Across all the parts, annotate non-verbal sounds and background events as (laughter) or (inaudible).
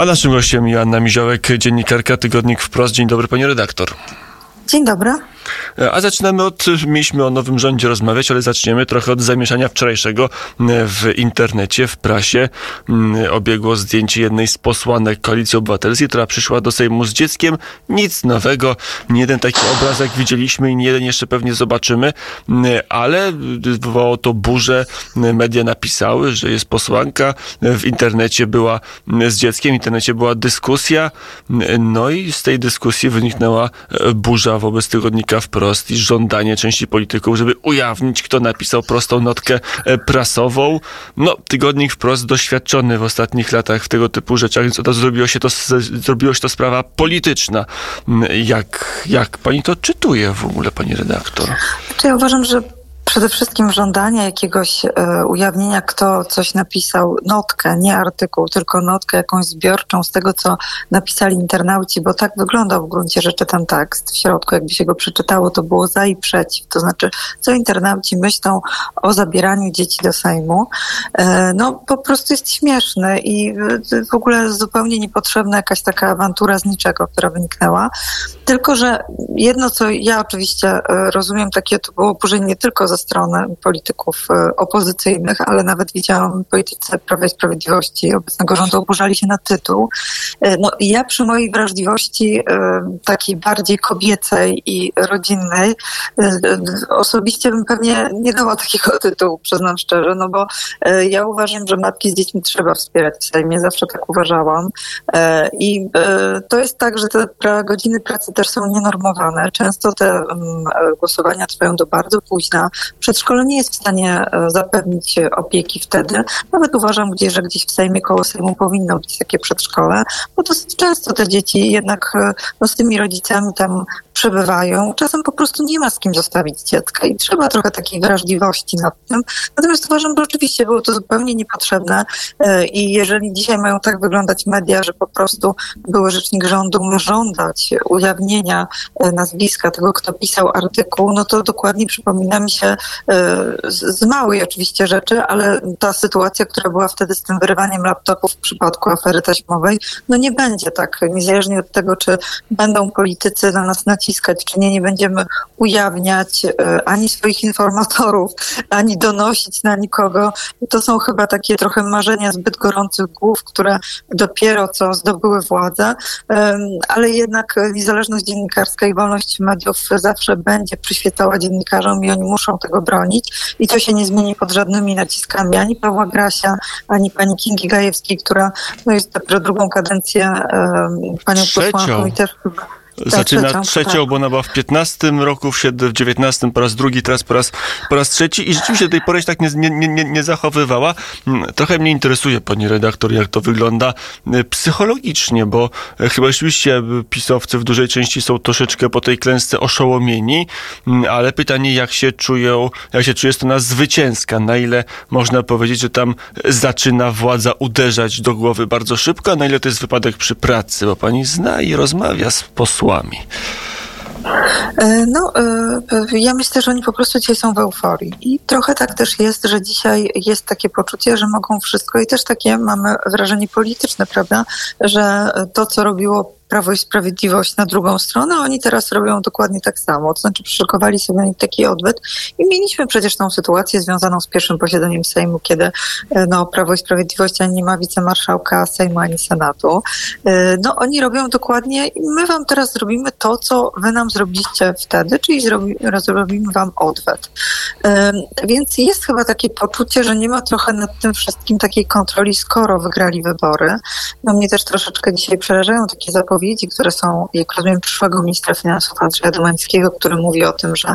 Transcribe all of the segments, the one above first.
A naszym gościem Joanna Miziołek, dziennikarka Tygodnik Wprost. Dzień dobry, pani redaktor. Dzień dobry. A zaczynamy od, mieliśmy o nowym rządzie rozmawiać, ale zaczniemy trochę od zamieszania wczorajszego w internecie, w prasie. Obiegło zdjęcie jednej z posłanek Koalicji Obywatelskiej, która przyszła do Sejmu z dzieckiem. Nic nowego, nie jeden taki obrazek widzieliśmy i nie jeden jeszcze pewnie zobaczymy, ale wywołało to burzę. Media napisały, że jest posłanka. W internecie była z dzieckiem, w internecie była dyskusja, no i z tej dyskusji wyniknęła burza wobec tygodnika wprost i żądanie części polityków, żeby ujawnić, kto napisał prostą notkę e, prasową. No, tygodnik wprost doświadczony w ostatnich latach w tego typu rzeczach, więc od razu zrobiło się to, zrobiło się to sprawa polityczna. Mm, jak, jak pani to czytuje w ogóle, pani redaktor? Ja uważam, że Przede wszystkim żądanie jakiegoś e, ujawnienia, kto coś napisał, notkę, nie artykuł, tylko notkę jakąś zbiorczą z tego, co napisali internauci, bo tak wyglądał w gruncie rzeczy ten tekst. W środku, jakby się go przeczytało, to było za i przeciw. To znaczy, co internauci myślą o zabieraniu dzieci do Sejmu. E, no, po prostu jest śmieszny i w ogóle zupełnie niepotrzebna jakaś taka awantura z niczego, która wyniknęła. Tylko, że jedno, co ja oczywiście e, rozumiem, takie to było oburzenie nie tylko ze strony polityków e, opozycyjnych, ale nawet widziałam politycy Prawa i Sprawiedliwości obecnego rządu oburzali się na tytuł. E, no ja przy mojej wrażliwości takiej bardziej kobiecej i rodzinnej osobiście bym pewnie nie dała takiego tytułu, przyznam szczerze, no bo ja uważam, że matki z dziećmi trzeba wspierać w Sejmie, zawsze tak uważałam i to jest tak, że te godziny pracy też są nienormowane. Często te mm, głosowania trwają do bardzo późna. Przedszkole nie jest w stanie e, zapewnić opieki wtedy. Nawet uważam, gdzie, że gdzieś w Sejmie, koło Sejmu powinno być takie przedszkole, bo dosyć często te dzieci jednak e, no, z tymi rodzicami tam przebywają. Czasem po prostu nie ma z kim zostawić dziecka i trzeba trochę takiej wrażliwości nad tym. Natomiast uważam, że oczywiście było to zupełnie niepotrzebne e, i jeżeli dzisiaj mają tak wyglądać media, że po prostu były rzecznik rządu ma żądać ujawnienia e, nazwiska tego, kto pisał artykuł, no to dokładnie przypomina mi się e, z małej oczywiście rzeczy, ale ta sytuacja, która była wtedy z tym wyrywaniem laptopów w przypadku afery taśmowej, no nie będzie tak, niezależnie od tego, czy będą politycy na nas naciskać, naciskać, czy nie, nie będziemy ujawniać e, ani swoich informatorów, ani donosić na nikogo. To są chyba takie trochę marzenia zbyt gorących głów, które dopiero co zdobyły władzę, ale jednak niezależność dziennikarska i wolność mediów zawsze będzie przyświecała dziennikarzom i oni muszą tego bronić. I to się nie zmieni pod żadnymi naciskami ani Pawła Grasia, ani pani Kingi Gajewskiej, która no, jest dopiero drugą kadencję panią posłanką i też chyba tak, zaczyna trzecią, tak. bo ona była w 15 roku, w 19 po raz drugi, teraz po raz, po raz trzeci i rzeczywiście do tej pory się tak nie, nie, nie, nie zachowywała. Mm, trochę mnie interesuje, pani redaktor, jak to wygląda y, psychologicznie, bo e, chyba rzeczywiście pisowcy w dużej części są troszeczkę po tej klęsce oszołomieni, mm, ale pytanie, jak się czują, jak się czuje strona zwycięska, na ile można powiedzieć, że tam zaczyna władza uderzać do głowy bardzo szybko, a na ile to jest wypadek przy pracy, bo pani zna i rozmawia z posłami E, no, e, ja myślę, że oni po prostu dzisiaj są w euforii. I trochę tak też jest, że dzisiaj jest takie poczucie, że mogą wszystko. I też takie mamy wrażenie polityczne, prawda, że to, co robiło Prawo i Sprawiedliwość na drugą stronę, oni teraz robią dokładnie tak samo. To znaczy przyszykowali sobie taki odbyt i mieliśmy przecież tą sytuację związaną z pierwszym posiedzeniem Sejmu, kiedy e, no, Prawo i Sprawiedliwość ani nie ma wicemarszałka Sejmu, ani Senatu. E, no oni robią dokładnie i my wam teraz zrobimy to, co wy nam zrobiliście wtedy, czyli zrobi, zrobimy wam odwet. E, więc jest chyba takie poczucie, że nie ma trochę nad tym wszystkim takiej kontroli, skoro wygrali wybory. No mnie też troszeczkę dzisiaj przerażają takie zapowiedzi, zapowiedzi, które są, jak rozumiem, przyszłego ministra finansów Andrzeja Domańskiego, który mówi o tym, że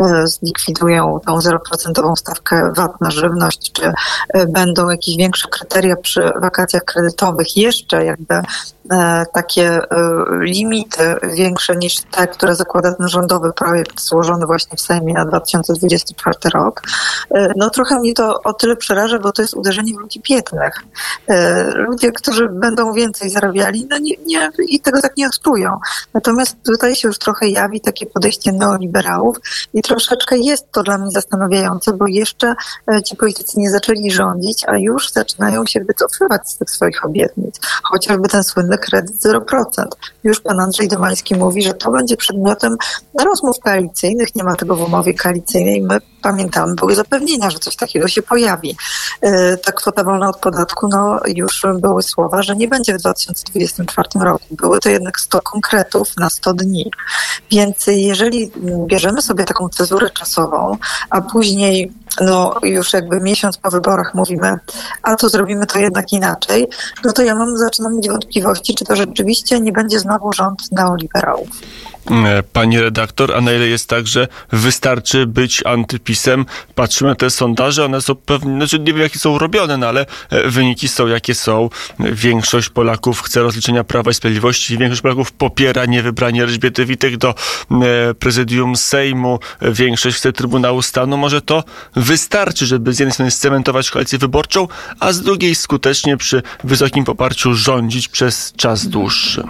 e, zlikwidują tą 0% stawkę VAT na żywność, czy e, będą jakieś większe kryteria przy wakacjach kredytowych, jeszcze jakby e, takie limity większe niż te, które zakłada ten rządowy projekt złożony właśnie w Sejmie na 2024 rok. No trochę mnie to o tyle przeraża, bo to jest uderzenie w ludzi biednych. Ludzie, którzy będą więcej zarabiali, no nie, nie i te tego tak nie odczują. Natomiast tutaj się już trochę jawi takie podejście neoliberałów i troszeczkę jest to dla mnie zastanawiające, bo jeszcze e, ci politycy nie zaczęli rządzić, a już zaczynają się wycofywać z tych swoich obietnic. Chociażby ten słynny kredyt 0%. Już pan Andrzej Domański mówi, że to będzie przedmiotem rozmów koalicyjnych, nie ma tego w umowie koalicyjnej. My pamiętamy, były zapewnienia, że coś takiego się pojawi. E, ta kwota wolna od podatku, no już były słowa, że nie będzie w 2024 roku. Były to jednak 100 konkretów na 100 dni. Więc jeżeli bierzemy sobie taką cezurę czasową, a później no już jakby miesiąc po wyborach mówimy, a to zrobimy to jednak inaczej, no to ja mam, zaczynam mieć wątpliwości, czy to rzeczywiście nie będzie znowu rząd neoliberałów. E, pani redaktor, a na ile jest tak, że wystarczy być antypisem? Patrzymy na te sondaże, one są pewnie, znaczy nie wiem jakie są robione, no ale e, wyniki są jakie są. Większość Polaków chce rozliczenia Prawa i Sprawiedliwości, większość Polaków popiera niewybranie Elżbiety Witek do e, prezydium Sejmu, większość chce Trybunału Stanu. Może to wystarczy, żeby z jednej strony scementować koalicję wyborczą, a z drugiej skutecznie przy wysokim poparciu rządzić przez czas dłuższy.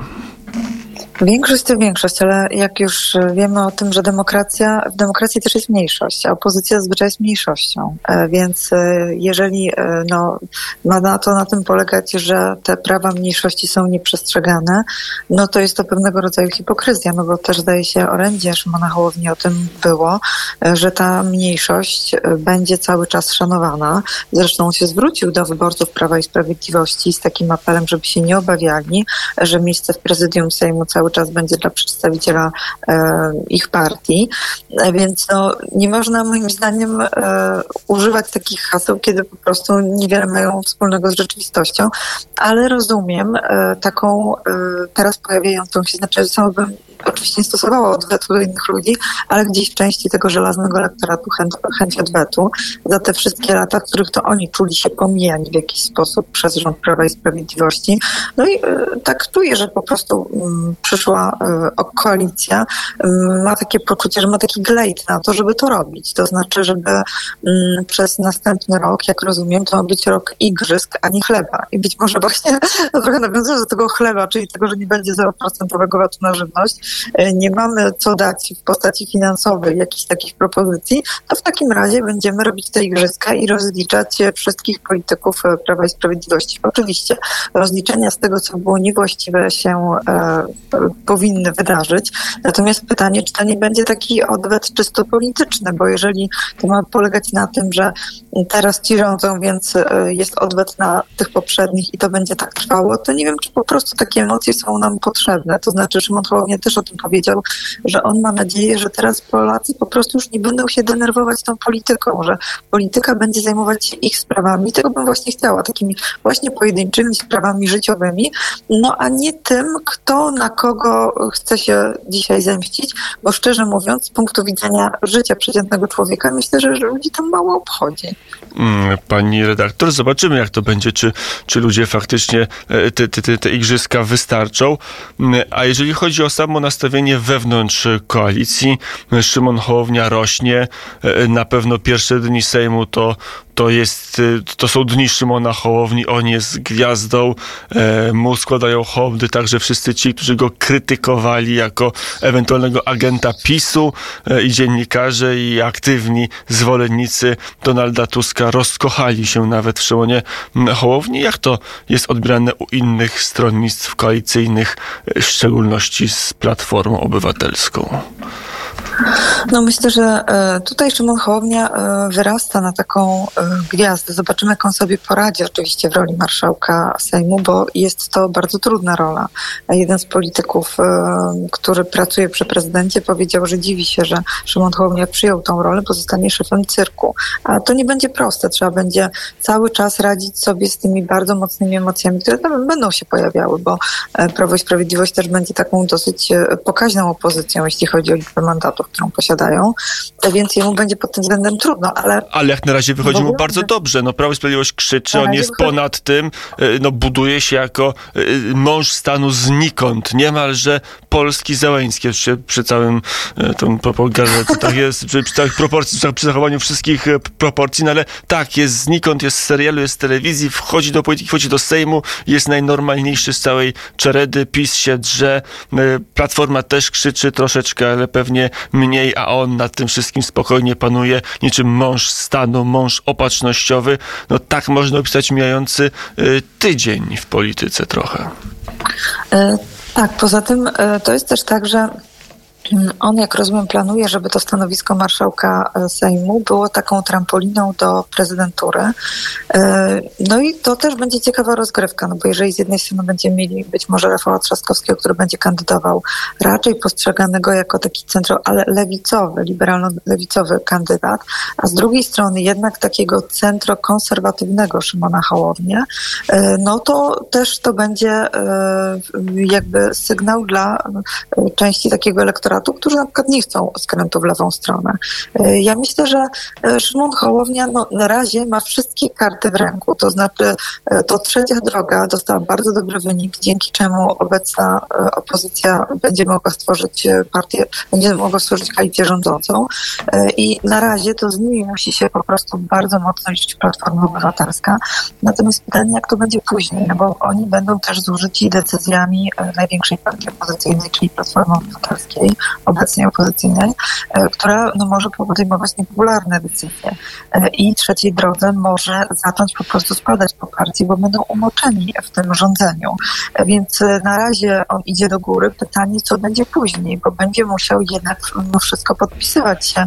Większość to większość, ale jak już wiemy o tym, że demokracja, w demokracji też jest mniejszość, a opozycja zazwyczaj jest mniejszością. E, więc e, jeżeli e, no, ma na to na tym polegać, że te prawa mniejszości są nieprzestrzegane, no to jest to pewnego rodzaju hipokryzja, no bo też zdaje się orędzie Szymona Hołowni o tym było, że ta mniejszość będzie cały czas szanowana. Zresztą się zwrócił do wyborców Prawa i Sprawiedliwości z takim apelem, żeby się nie obawiali, że miejsce w prezydium Sejmu cały cały czas będzie dla przedstawiciela e, ich partii. E, więc no, nie można moim zdaniem e, używać takich haseł, kiedy po prostu niewiele mają wspólnego z rzeczywistością, ale rozumiem taką teraz pojawiającą się, znaczy bym oczywiście nie stosowała odwetu do innych ludzi, ale gdzieś w części tego żelaznego elektoratu chęć, chęć odwetu za te wszystkie lata, w których to oni czuli się pomijani w jakiś sposób przez rząd Prawa i Sprawiedliwości. No i y, tak czuję, że po prostu y, przyszła y, koalicja, ma takie poczucie, że ma taki glejt na to, żeby to robić. To znaczy, żeby przez następny rok, jak rozumiem, to ma być rok igrzysk, a nie chleba. I być może właśnie no, (laughs) trochę nawiązując do tego chleba, czyli tego, że nie będzie 0% VAT na żywność, E, nie mamy co dać w postaci finansowej jakichś takich propozycji, to w takim razie będziemy robić te igrzyska i rozliczać wszystkich polityków e, Prawa i Sprawiedliwości. Oczywiście rozliczenia z tego, co było niewłaściwe się e, powinny wydarzyć. Natomiast pytanie, czy to nie będzie taki odwet czysto polityczny, bo jeżeli to ma polegać na tym, że teraz ci rządzą, więc e, jest odwet na tych poprzednich i to będzie tak trwało, to nie wiem, czy po prostu takie emocje są nam potrzebne. To znaczy, Szymon Hołownia też o tym powiedział, że on ma nadzieję, że teraz Polacy po prostu już nie będą się denerwować tą polityką, że polityka będzie zajmować się ich sprawami. Tego bym właśnie chciała, takimi właśnie pojedynczymi sprawami życiowymi, no a nie tym, kto na kogo chce się dzisiaj zemścić, bo szczerze mówiąc, z punktu widzenia życia przeciętnego człowieka, myślę, że ludzi tam mało obchodzi. Mm, pani redaktor, zobaczymy jak to będzie, czy, czy ludzie faktycznie e, te, te, te igrzyska wystarczą. Mm, a jeżeli chodzi o samo nastawienie wewnątrz koalicji, Szymon Hołownia rośnie. E, na pewno pierwsze dni Sejmu to, to, jest, y, to są dni Szymona Hołowni, on jest gwiazdą, e, mu składają hołdy także wszyscy ci, którzy go krytykowali jako ewentualnego agenta PiSu e, i dziennikarze i aktywni zwolennicy Donalda Tuska rozkochali się nawet w Szymonie Hołowni. Jak to jest odbierane u innych stronnictw koalicyjnych, e, w szczególności z Platformą Obywatelską? No myślę, że e, tutaj Szymon Hołownia e, wyrasta na taką e, gwiazdę. Zobaczymy, jak on sobie poradzi oczywiście w roli marszałka Sejmu, bo jest to bardzo trudna rola. Jeden z polityków, który pracuje przy prezydencie, powiedział, że dziwi się, że Szymon Hołownia przyjął tą rolę, bo zostanie szefem cyrku. A to nie będzie proste. Trzeba będzie cały czas radzić sobie z tymi bardzo mocnymi emocjami, które tam będą się pojawiały, bo Prawo i Sprawiedliwość też będzie taką dosyć pokaźną opozycją, jeśli chodzi o liczbę mandatów. którą posiadają, więc jemu będzie pod tym względem trudno, ale... Ale jak na razie wychodzi mu bardzo dobrze. No Prawo i Sprawiedliwość krzyczy, on jest ponad tym, no buduje się jako mąż stanu znikąd, niemalże polski Załęski, przy, przy całym tym tak jest, przy, przy całych proporcji, przy zachowaniu wszystkich proporcji, no ale tak, jest znikąd, jest z serialu, jest z telewizji, wchodzi do polityki, wchodzi do Sejmu, jest najnormalniejszy z całej czeredy, PiS się drze, Platforma też krzyczy troszeczkę, ale pewnie mniej, a on nad tym wszystkim spokojnie panuje, niczym mąż stanu, mąż opatrznościowy. No tak można opisać mijający e, tydzień w polityce trochę. E, tak, poza tym to jest też tak, że on, jak rozumiem, planuje, żeby to stanowisko marszałka e, Sejmu było taką trampoliną do prezydentury. E, no i to też będzie ciekawa rozgrywka, no bo jeżeli z jednej strony będziemy mieli być może Rafała Trzaskowskiego, który będzie kandydował raczej postrzeganego jako taki centro, ale lewicowy, liberalno-lewicowy kandydat, a z drugiej strony jednak takiego centro-konserwatywnego Szymona Hołownię, e, no to też to będzie jakby sygnał dla części takiego elektoratu, elektoratu, którzy na przykład nie chcą skrętu w lewą stronę. E, ja myślę, że e, Szymon Hołownia no, na razie ma wszystkie karty w ręku, to znaczy e, to trzecia droga dostała bardzo dobry wynik, dzięki czemu obecna opozycja będzie mogła stworzyć partię, będzie mogła stworzyć koalicję rządzącą i na razie to z nimi musi się po prostu bardzo mocno liczyć Platforma Obywatelska. Natomiast pytanie, jak to będzie później, no bo oni będą też zużyci decyzjami największej partii opozycyjnej, czyli Platformy Obywatelskiej, obecnie opozycyjnej, e, która no, może podejmować niepopularne decyzje. E, I trzeciej drodze może zacząć po prostu spadać po partii, bo będą umoczeni w tym rządzeniu. E, więc na razie on idzie do góry. Pytanie, co będzie później, bo będzie musiał jednak no, wszystko podpisywać się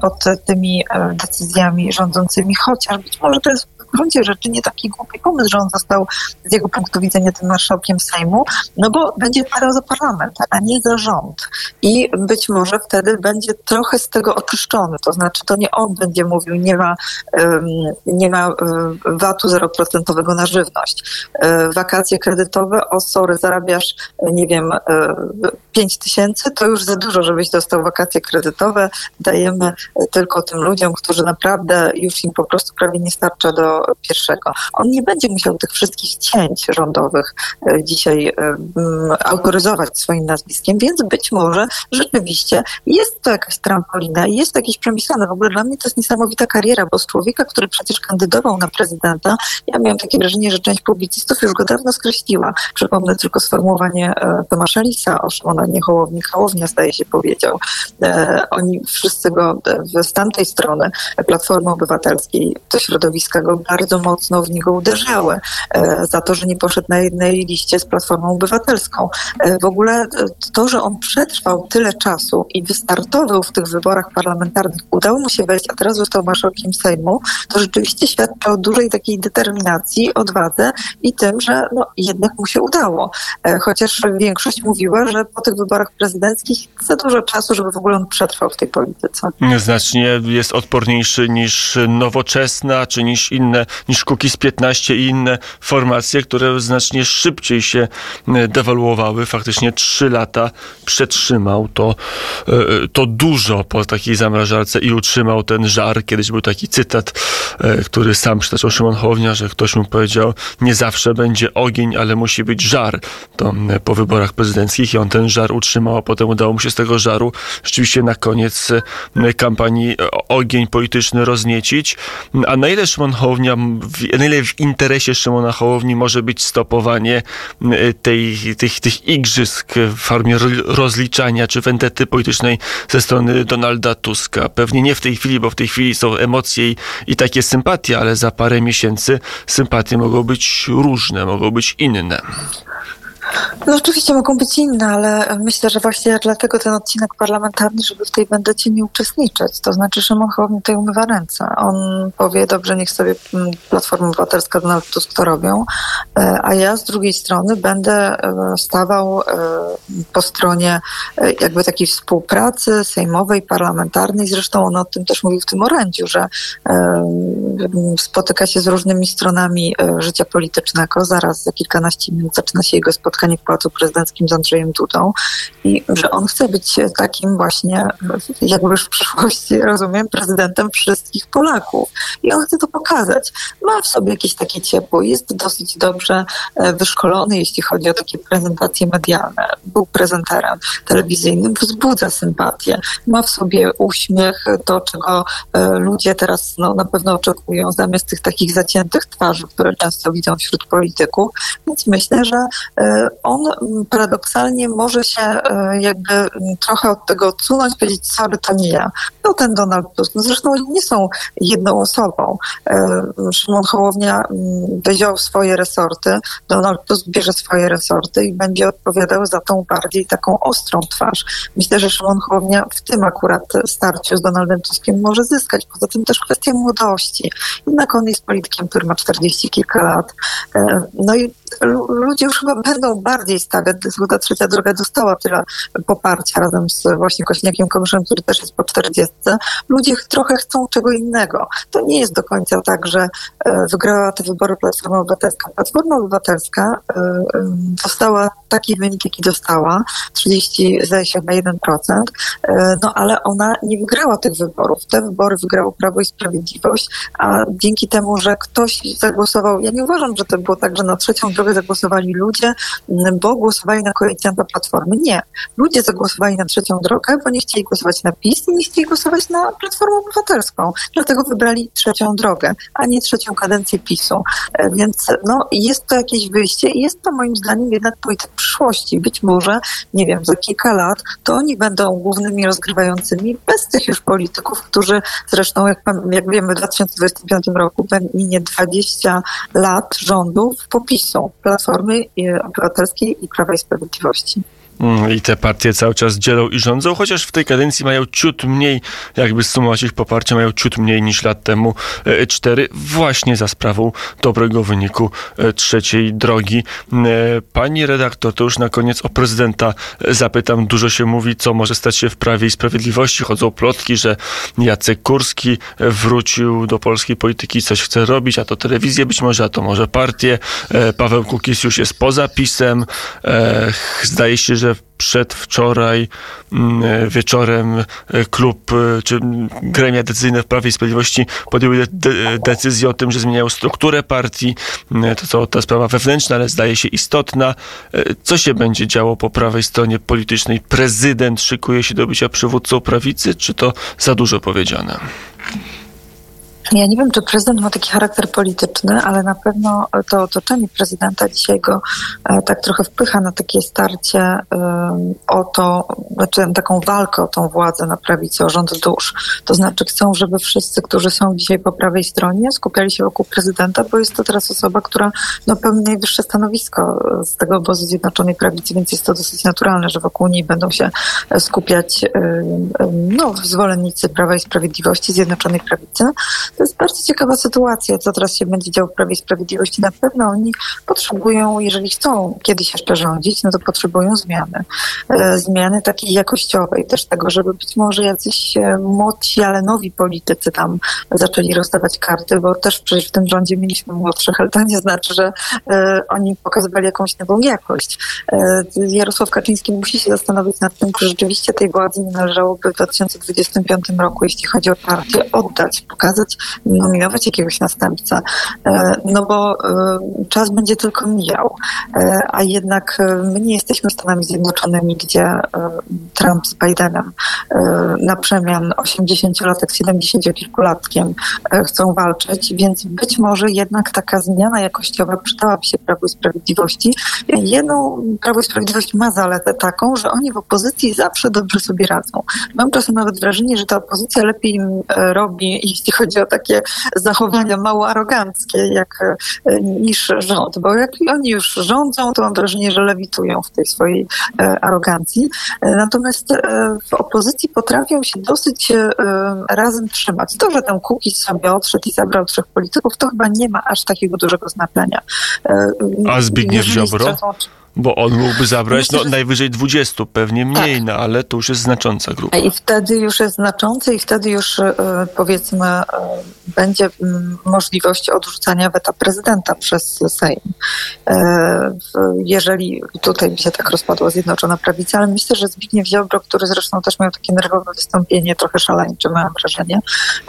pod tymi decyzjami rządzącymi, chociaż być może to jest w gruncie rzeczy nie taki głupi pomysł, że on został z jego punktu widzenia tym marszałkiem Sejmu, no bo będzie parał za parlament, a nie za rząd. I być może wtedy będzie trochę z tego oczyszczony, to znaczy to nie on będzie mówił, nie ma, nie ma VAT-u 0% na żywność. E, wakacje kredytowe, o sorry, zarabiasz, nie wiem, 5 e, tysięcy, to już za dużo, żebyś dostał wakacje kredytowe. Dajemy tylko tym ludziom, którzy naprawdę już im po prostu prawie nie starcza do. On nie będzie musiał tych wszystkich cięć rządowych e, dzisiaj e, autoryzować swoim nazwiskiem, więc być może rzeczywiście jest to jakaś trampolina, jest to jakieś przemyślane. W ogóle dla mnie to jest niesamowita kariera, bo z człowieka, który przecież kandydował na prezydenta, ja miałam takie wrażenie, że część publicystów już go dawno skreśliła. Przypomnę tylko sformułowanie e, Tomasza Lisa o Szymonie Hołowni. Hołownia, zdaje się, powiedział. Oni wszyscy go z tamtej strony Platformy Obywatelskiej, to środowiska go bardzo mocno w niego uderzały e, za to, że nie poszedł na jednej liście z Platformą Obywatelską. E, w ogóle e, to, że on przetrwał tyle czasu i wystartował w tych wyborach parlamentarnych, udało mu się wejść, a teraz został marszałkiem Sejmu, to rzeczywiście świadczy o dużej takiej determinacji, odwadze i tym, że no, jednak mu się udało. Chociaż większość mówiła, że po tych wyborach prezydenckich za dużo czasu, żeby w ogóle on przetrwał w tej polityce. Znacznie jest odporniejszy niż nowoczesna, czy niż inne niż Kukiz 15 i inne formacje, które znacznie szybciej się e, dewaluowały. Faktycznie trzy lata przetrzymał to, e, to dużo po takiej zamrażarce i utrzymał ten żar. Kiedyś był taki cytat, e, który sam przytaczał Szymon Hołownia, że ktoś mu powiedział, nie zawsze będzie ogień, ale musi być żar. To po wyborach prezydenckich i on ten żar utrzymał, a potem udało mu się z tego żaru rzeczywiście na koniec kampanii ogień polityczny rozniecić. A na ile Szymon Hołownia w, na ile w interesie Szymona Hołowni może być stopowanie tej, tych, tych igrzysk w formie rozliczania czy wendety politycznej ze strony Donalda Tuska. Pewnie nie w tej chwili, bo w tej chwili są emocje i, i takie sympatie, ale za parę miesięcy sympatie mogą być różne, mogą być inne. No oczywiście mogą być inne, ale myślę, że właśnie dlatego ten odcinek parlamentarny, żeby w tej będecie nie uczestniczyć. To znaczy Szymon Hołownia tutaj umywa ręce. On powie, dobrze, niech sobie mm, Platforma Obywatelska, Donald Tusk to robią, e, a ja z drugiej strony będę e, stawał e, po stronie jakby takiej współpracy sejmowej, parlamentarnej. Zresztą on o tym też mówił w tym orędziu, że spotyka się z różnymi stronami życia politycznego. Zaraz za kilkanaście minut zaczyna się jego spotkanie w Pałacu Prezydenckim z Andrzejem Dudą i że on chce być takim właśnie, jakby już w przyszłości, rozumiem, prezydentem wszystkich Polaków. I on chce to pokazać. Ma w sobie jakieś takie ciepło, jest dosyć dobrze e, wyszkolony, jeśli chodzi o takie prezentacje medialne. Był prezenterem telewizyjnym, wzbudza sympatię. Ma w sobie uśmiech, to czego e, ludzie teraz no, na pewno oczekują, zamiast tych takich zaciętych twarzy, które często widzą wśród polityków. Więc myślę, że e, on paradoksalnie może się jakby trochę od tego odsunąć, powiedzieć, sorry, to nie ja. To ten Donald Tusk. No zresztą nie są jedną osobą. Szymon Hołownia wziął swoje resorty, Donald Tusk bierze swoje resorty i będzie odpowiadał za tą bardziej taką ostrą twarz. Myślę, że Szymon Hołownia w tym akurat starciu z Donaldem Tuskiem może zyskać. Poza tym też kwestia młodości. Jednak on jest politykiem, który ma 40 kilka lat. E, no i ludzie już chyba będą bardziej stawiać. Zgoda Trzecia Droga dostała tyle poparcia razem z właśnie Kośniakiem Komuszem, który też jest po 40. Ludzie trochę chcą czego innego. To nie jest do końca tak, że e, wygrała te wybory Platforma Obywatelska. Platforma Obywatelska e, dostała taki wynik, jaki dostała, 30, zdaje się, chyba 1%, e, no ale ona nie wygrała tych wyborów. Te wybory wygrało Prawo i Sprawiedliwość, a dzięki temu, że ktoś zagłosował, ja nie uważam, że to było tak, że na trzecią drogę zagłosowali ludzie, bo głosowali na koalicjanta Platformy. Nie. Ludzie zagłosowali na trzecią drogę, bo nie chcieli głosować na PiS i nie chcieli głosować na Platformę Obywatelską. Dlatego wybrali trzecią drogę, a nie trzecią kadencję PiSu. E, więc no, jest to jakieś wyjście i jest to moim zdaniem jednak polityk przyszłości. Być może, nie wiem, za kilka lat to oni będą głównymi rozgrywającymi bez tych już polityków, którzy zresztą, jak, jak wiemy, w 2025 roku minie 20 lat rządów popisu Platformy Obywatelskiej i Prawa i Sprawiedliwości. Mm, I te partie cały czas dzielą i rządzą, chociaż w tej kadencji mają ciut mniej, jakby sumować ich poparcie, mają ciut mniej niż lat temu e, cztery, właśnie za sprawą dobrego wyniku e, trzeciej drogi. E, pani redaktor, to już na koniec o prezydenta zapytam. Dużo się mówi, co może stać się w Prawie i Sprawiedliwości. Chodzą plotki, że Jacek Kurski wrócił do polskiej polityki, coś chce robić, a to telewizję być może, a to może partię. Paweł Kukis już jest poza pisem. Zdaje się, że przedwczoraj mm, wieczorem e, klub e, czy gremia decyzyjne w Prawie i Sprawiedliwości podjęły de decyzję o tym, że zmieniają strukturę partii. Mm, to, to ta sprawa wewnętrzna, ale zdaje się istotna. E, co się będzie działo po prawej stronie politycznej? Prezydent szykuje się do bycia przywódcą prawicy, czy to za dużo powiedziane? Ja nie wiem, czy prezydent ma taki charakter polityczny, ale na pewno to otoczenie prezydenta dzisiaj go e, tak trochę wpycha na takie starcie e, o to, znaczy taką walkę o tą władzę na prawicy, o rząd dusz. To znaczy chcą, żeby wszyscy, którzy są dzisiaj po prawej stronie, skupiali się wokół prezydenta, bo jest to teraz osoba, która no, pełni najwyższe stanowisko z tego obozu Zjednoczonej Prawicy, więc jest to dosyć naturalne, że wokół niej będą się skupiać e, no, zwolennicy Prawa i Sprawiedliwości, Zjednoczonej Prawicy. To jest bardzo ciekawa sytuacja, co teraz się będzie działo w Prawie i Sprawiedliwości. Na pewno oni potrzebują, jeżeli chcą kiedyś jeszcze rządzić, no to potrzebują zmiany. E, zmiany takiej jakościowej, też tego, żeby być może jacyś e, młodsi, ale nowi politycy tam zaczęli rozdawać karty, bo też przecież w tym rządzie mieliśmy młodszych, ale to nie znaczy, że e, oni pokazywali jakąś nową jakość. Jarosław Kaczyński musi się zastanowić nad tym, czy rzeczywiście tej władzy nie należałoby w 2025 roku, jeśli chodzi o partię, oddać, pokazać, nominować jakiegoś następcę, e, no bo e, czas będzie tylko mijał, e, a jednak my nie jesteśmy Stanami Zjednoczonymi, gdzie Trump z Bidenem na przemian 80-latek z 70-kilkulatkiem chcą walczyć, więc być może jednak taka zmiana jakościowa przydałaby się Prawu i Sprawiedliwości. Jedną Prawo i Sprawiedliwość ma zaletę taką, że oni w opozycji zawsze dobrze sobie radzą. Mam czasem nawet wrażenie, że ta opozycja lepiej im robi, jeśli chodzi o takie zachowania mało aroganckie jak, e, niż rząd, bo jak oni już rządzą, to mam wrażenie, że lewitują w tej swojej e, arogancji. E, natomiast w opozycji potrafią się dosyć razem trzymać. To, że ten Kukiz sobie odszedł i zabrał trzech polityków, to chyba nie ma aż takiego dużego znaczenia. A Zbigniew Ziobro? Bo on mógłby zabrać no, że- najwyżej 20, pewnie mniej, Tak. no ale to już jest znacząca grupa. I wtedy już jest znaczący i wtedy już e, powiedzmy e, będzie możliwość odrzucania weta prezydenta przez Sejm. E, Jeżeli tutaj się tak rozpadła Zjednoczona Prawica, ale myślę, że Zbigniew Ziobro, który zresztą też miał takie nerwowe wystąpienie, trochę szaleńcze mam wrażenie,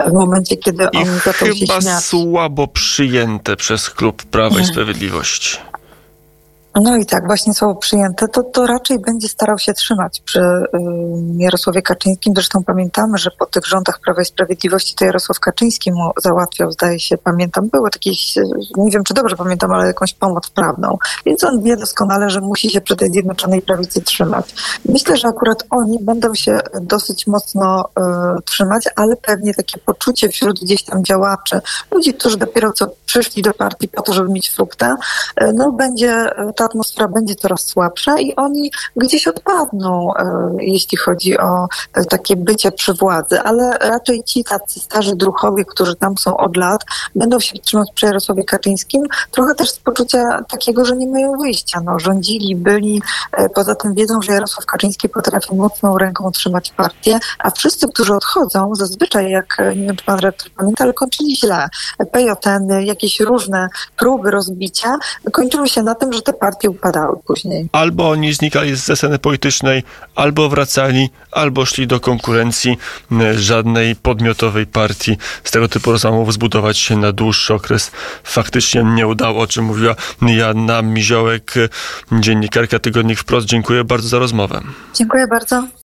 w momencie, kiedy I on zaczął się chyba śmiać. słabo przyjęte przez klub Prawa i. Sprawiedliwości. No i tak, właśnie słowo przyjęte, to, to raczej będzie starał się trzymać przy y, Jarosławie Kaczyńskim. Zresztą pamiętamy, że po tych rządach Prawa i Sprawiedliwości to Jarosław Kaczyński mu załatwiał, zdaje się, pamiętam, było jakieś, y, nie wiem czy dobrze pamiętam, ale jakąś pomoc prawną. Więc on wie doskonale, że musi się przy tej Zjednoczonej Prawicy trzymać. Myślę, że akurat oni będą się dosyć mocno y, trzymać, ale pewnie takie poczucie wśród gdzieś tam działaczy, ludzi, którzy dopiero co przyszli do partii po to, żeby mieć fruktę, y, no będzie, ta atmosfera będzie coraz słabsza i oni gdzieś odpadną, e, jeśli chodzi o e, takie bycie przy władzy, ale raczej ci tacy starzy druchowie, którzy tam są od lat, będą się trzymać przy Jarosławie Kaczyńskim, trochę też z poczucia takiego, że nie mają wyjścia. No, rządzili, byli, e, poza tym wiedzą, że Jarosław Kaczyński potrafi mocną ręką trzymać partię, a wszyscy, którzy odchodzą, zazwyczaj, jak nie wiem, czy pan rektor pamięta, ale kończyli źle. PJN, jakieś różne próby rozbicia kończyły się na tym, że te partie upadały później. Albo oni znikali z sceny politycznej, albo wracali, albo szli do konkurencji. E, Żadnej podmiotowej partii z tego typu rozmów zbudować się na dłuższy okres faktycznie nie udało, o czym mówiła Joanna Miziołek, e, dziennikarka Tygodnik Wprost. Dziękuję bardzo za rozmowę. Dziękuję bardzo.